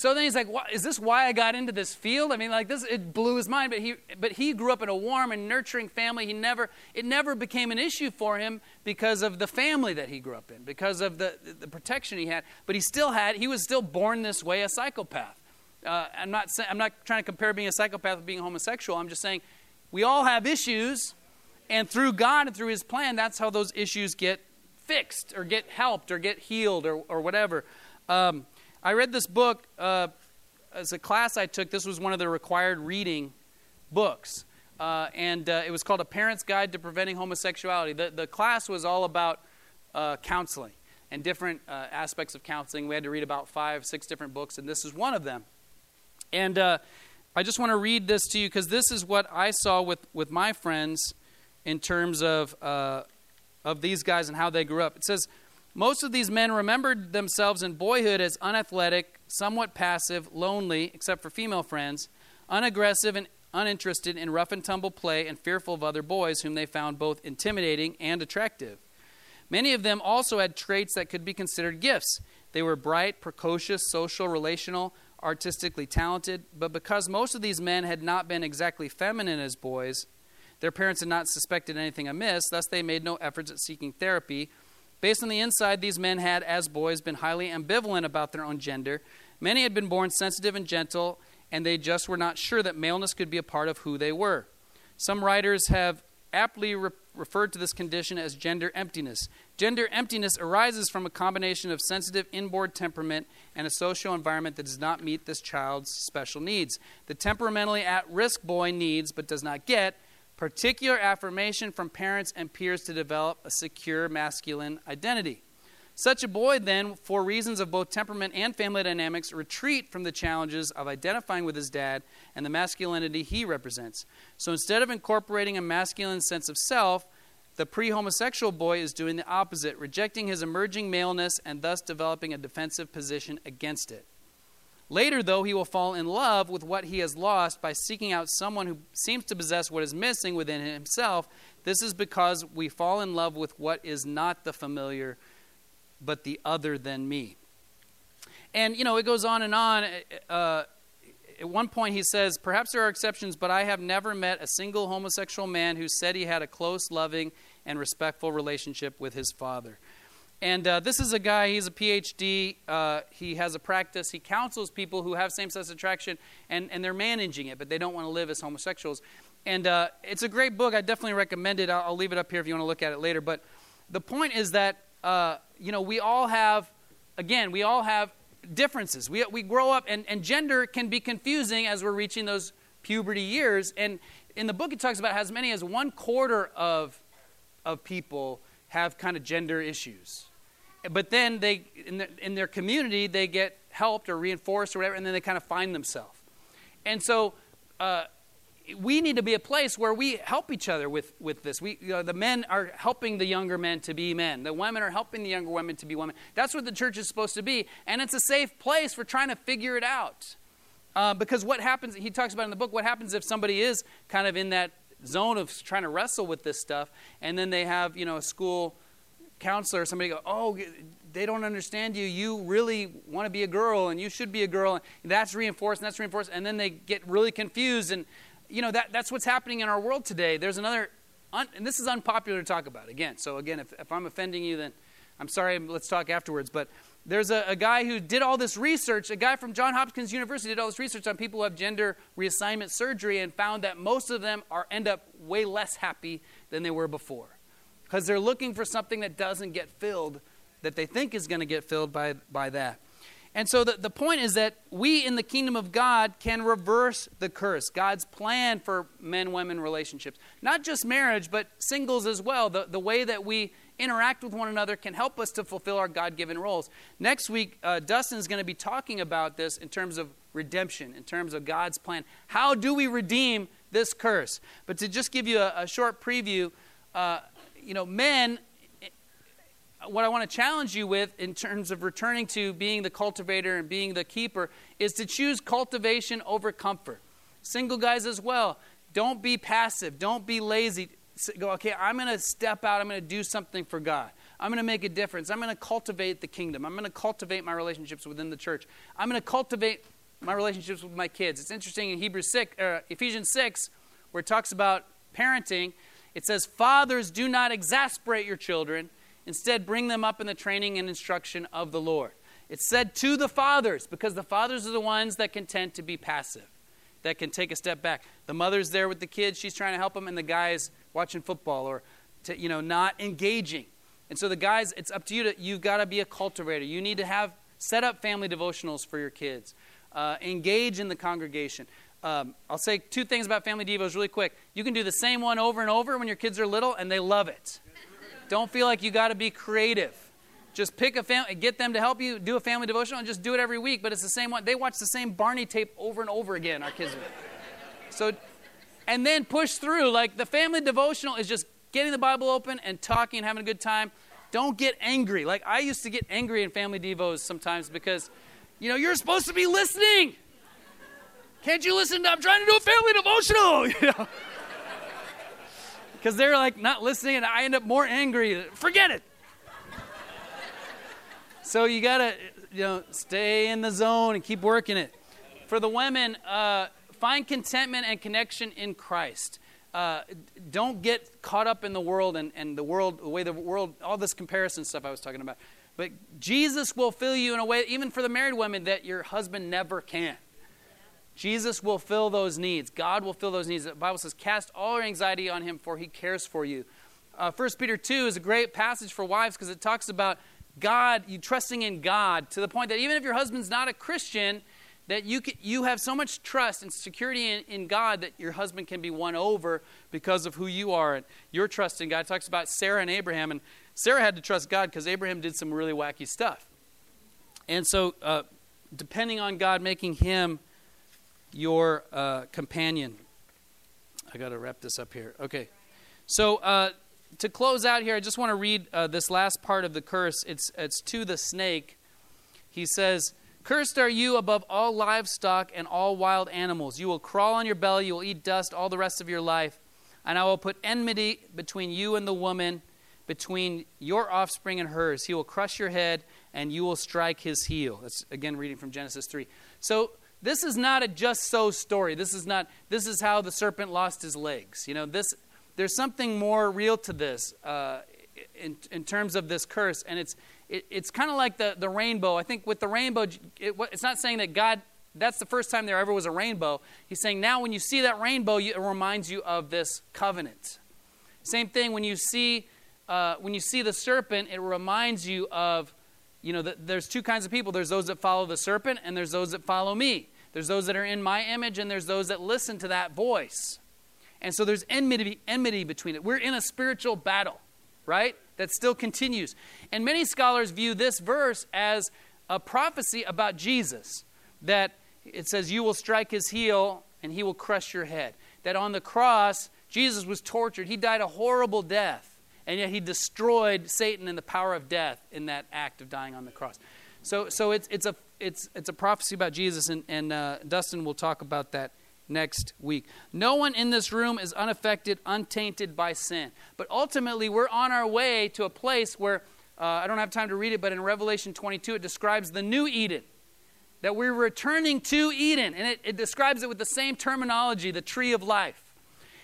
So then he's like, "Is this why I got into this field?" I mean, like this, it blew his mind. But he, but he grew up in a warm and nurturing family. He never, it never became an issue for him because of the family that he grew up in, because of the the protection he had. But he still had, he was still born this way, a psychopath. Uh, I'm not, I'm not trying to compare being a psychopath with being homosexual. I'm just saying we all have issues, and through God and through His plan, that's how those issues get fixed or get helped or get healed or, or whatever. Um, I read this book uh, as a class I took. This was one of the required reading books. Uh, and uh, it was called A Parent's Guide to Preventing Homosexuality. The, the class was all about uh, counseling and different uh, aspects of counseling. We had to read about five, six different books, and this is one of them. And uh, I just want to read this to you because this is what I saw with, with my friends in terms of, of these guys and how they grew up. It says, most of these men remembered themselves in boyhood as unathletic, somewhat passive, lonely, except for female friends, unaggressive and uninterested in rough and tumble play, and fearful of other boys whom they found both intimidating and attractive. Many of them also had traits that could be considered gifts. They were bright, precocious, social, relational, artistically talented, but because most of these men had not been exactly feminine as boys, their parents had not suspected anything amiss, thus, they made no efforts at seeking therapy Based on the inside, these men had, as boys, been highly ambivalent about their own gender. Many had been born sensitive and gentle, and they just were not sure that maleness could be a part of who they were. Some writers have aptly re- referred to this condition as gender emptiness. Gender emptiness arises from a combination of sensitive inborn temperament and a social environment that does not meet this child's special needs. The temperamentally at risk boy needs, but does not get, particular affirmation from parents and peers to develop a secure masculine identity. Such a boy, then, for reasons of both temperament and family dynamics, retreat from the challenges of identifying with his dad and the masculinity he represents. So instead of incorporating a masculine sense of self, the pre homosexual boy is doing the opposite, rejecting his emerging maleness and thus developing a defensive position against it. Later, though, he will fall in love with what he has lost by seeking out someone who seems to possess what is missing within himself. This is because we fall in love with what is not the familiar, but the other than me. And, you know, it goes on and on. Uh, at one point, he says, Perhaps there are exceptions, but I have never met a single homosexual man who said he had a close, loving, and respectful relationship with his father. And uh, this is a guy, he's a PhD. Uh, he has a practice. He counsels people who have same sex attraction and, and they're managing it, but they don't want to live as homosexuals. And uh, it's a great book. I definitely recommend it. I'll, I'll, leave it up here if you want to look at it later. But the point is that, uh, you know, we all have, again, we all have differences. We, we grow up, and, and gender can be confusing as we're reaching those puberty years. And in the book, it talks about as many as one quarter of, of people have kind of gender issues but then they in, the, in their community they get helped or reinforced or whatever and then they kind of find themselves. And so uh, we need to be a place where we help each other with, with this. We, you know, the men are helping the younger men to be men. The women are helping the younger women to be women. That's what the church is supposed to be and it's a safe place for trying to figure it out. Uh, because what happens he talks about in the book what happens if somebody is kind of in that zone of trying to wrestle with this stuff and then they have you know a school counselor, somebody go, oh, they don't understand you. You really want to be a girl, and you should be a girl. And that's reinforced, and that's reinforced, and then they get really confused. And you know that that's what's happening in our world today. There's another, un, and this is unpopular to talk about again. So again, if, if I'm offending you, then I'm sorry. Let's talk afterwards. But there's a, a, guy who did all this research, a guy from Johns Hopkins University did all this research on people who have gender reassignment surgery and found that most of them are end up way less happy than they were before because they're looking for something that doesn't get filled that they think is going to get filled by, by that. And so the, the point is that we in the kingdom of God can reverse the curse, God's plan for men women relationships. Not just marriage, but singles as well. The, the way that we interact with one another can help us to fulfill our God given roles. Next week, uh, Dustin is going to be talking about this in terms of redemption, in terms of God's plan. How do we redeem this curse? But to just give you a, a short preview, uh, you know, men, what I want to challenge you with in terms of returning to being the cultivator and being the keeper is to choose cultivation over comfort. Single guys as well. Don't be passive. Don't be lazy. Go, okay, I'm going to step out. I'm going to do something for God. I'm going to make a difference. I'm going to cultivate the kingdom. I'm going to cultivate my relationships within the church. I'm going to cultivate my relationships with my kids. It's interesting in Hebrews 6, uh, Ephesians 6, where it talks about parenting, it says, Fathers, do not exasperate your children. Instead, bring them up in the training and instruction of the Lord. It's said to the fathers because the fathers are the ones that can tend to be passive, that can take a step back. The mother's there with the kids, she's trying to help them, and the guy's watching football or to, you know, not engaging. And so the guys, it's up to you to, you've got to be a cultivator. You need to have, set up family devotionals for your kids. Uh, engage in the congregation. Um, I'll say two things about family devos really quick. You can do the same one over and over when your kids are little, and they love it. Don't feel like you got to be creative. Just pick a family, get them to help you do a family devotional, and just do it every week. But it's the same one. They watch the same Barney tape over and over again. Our kids. So, and then push through. Like the family devotional is just getting the Bible open and talking and having a good time. Don't get angry. Like I used to get angry in family devos sometimes because, you know, you're supposed to be listening. Can't you listen? To, I'm trying to do a family devotional. You know? Because they're like not listening, and I end up more angry. Forget it. so you gotta, you know, stay in the zone and keep working it. For the women, uh, find contentment and connection in Christ. Uh, don't get caught up in the world and, and the world, the way the world, all this comparison stuff I was talking about. But Jesus will fill you in a way, even for the married women, that your husband never can. Jesus will fill those needs. God will fill those needs. The Bible says, cast all your anxiety on him, for he cares for you. Uh, 1 Peter 2 is a great passage for wives because it talks about God, you trusting in God to the point that even if your husband's not a Christian, that you, can, you have so much trust and security in, in, God that your husband can be won over because of who you are and your trust in God. It talks about Sarah and Abraham, and Sarah had to trust God because Abraham did some really wacky stuff. And so, uh, depending on God making him your uh, companion. I got to wrap this up here. Okay. So, uh, to close out here, I just want to read uh, this last part of the curse. It's, it's to the snake. He says, Cursed are you above all livestock and all wild animals. You will crawl on your belly, you will eat dust all the rest of your life. And I will put enmity between you and the woman, between your offspring and hers. He will crush your head, and you will strike his heel. That's again reading from Genesis 3. So this is not a just so story. This is not, this is how the serpent lost his legs. You know, this, there's something more real to this uh, in, in terms of this curse. And it's, it, it's kind of like the, the rainbow. I think with the rainbow, it, it's not saying that God, that's the first time there ever was a rainbow. He's saying now when you see that rainbow, it reminds you of this covenant. Same thing when you see, uh, when you see the serpent, it reminds you of, you know, the, there's two kinds of people. There's those that follow the serpent, and there's those that follow me. There's those that are in my image, and there's those that listen to that voice. And so there's enmity, enmity between it. We're in a spiritual battle, right? That still continues. And many scholars view this verse as a prophecy about Jesus that it says, You will strike his heel and he will crush your head. That on the cross, Jesus was tortured. He died a horrible death, and yet he destroyed Satan and the power of death in that act of dying on the cross. So, so it's, it's, a, it's, it's a prophecy about Jesus, and, and uh, Dustin will talk about that next week. No one in this room is unaffected, untainted by sin. But ultimately, we're on our way to a place where, uh, I don't have time to read it, but in Revelation 22, it describes the new Eden. That we're returning to Eden. And it, it describes it with the same terminology, the tree of life.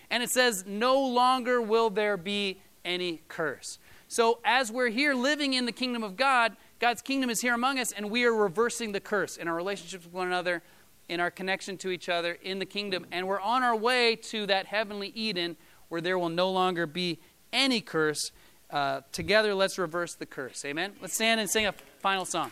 And it says, No longer will there be any curse. So, as we're here living in the kingdom of God, God's kingdom is here among us, and we are reversing the curse in our relationships with one another, in our connection to each other, in the kingdom. And we're on our way to that heavenly Eden where there will no longer be any curse. Uh, together, let's reverse the curse. Amen? Let's stand and sing a final song.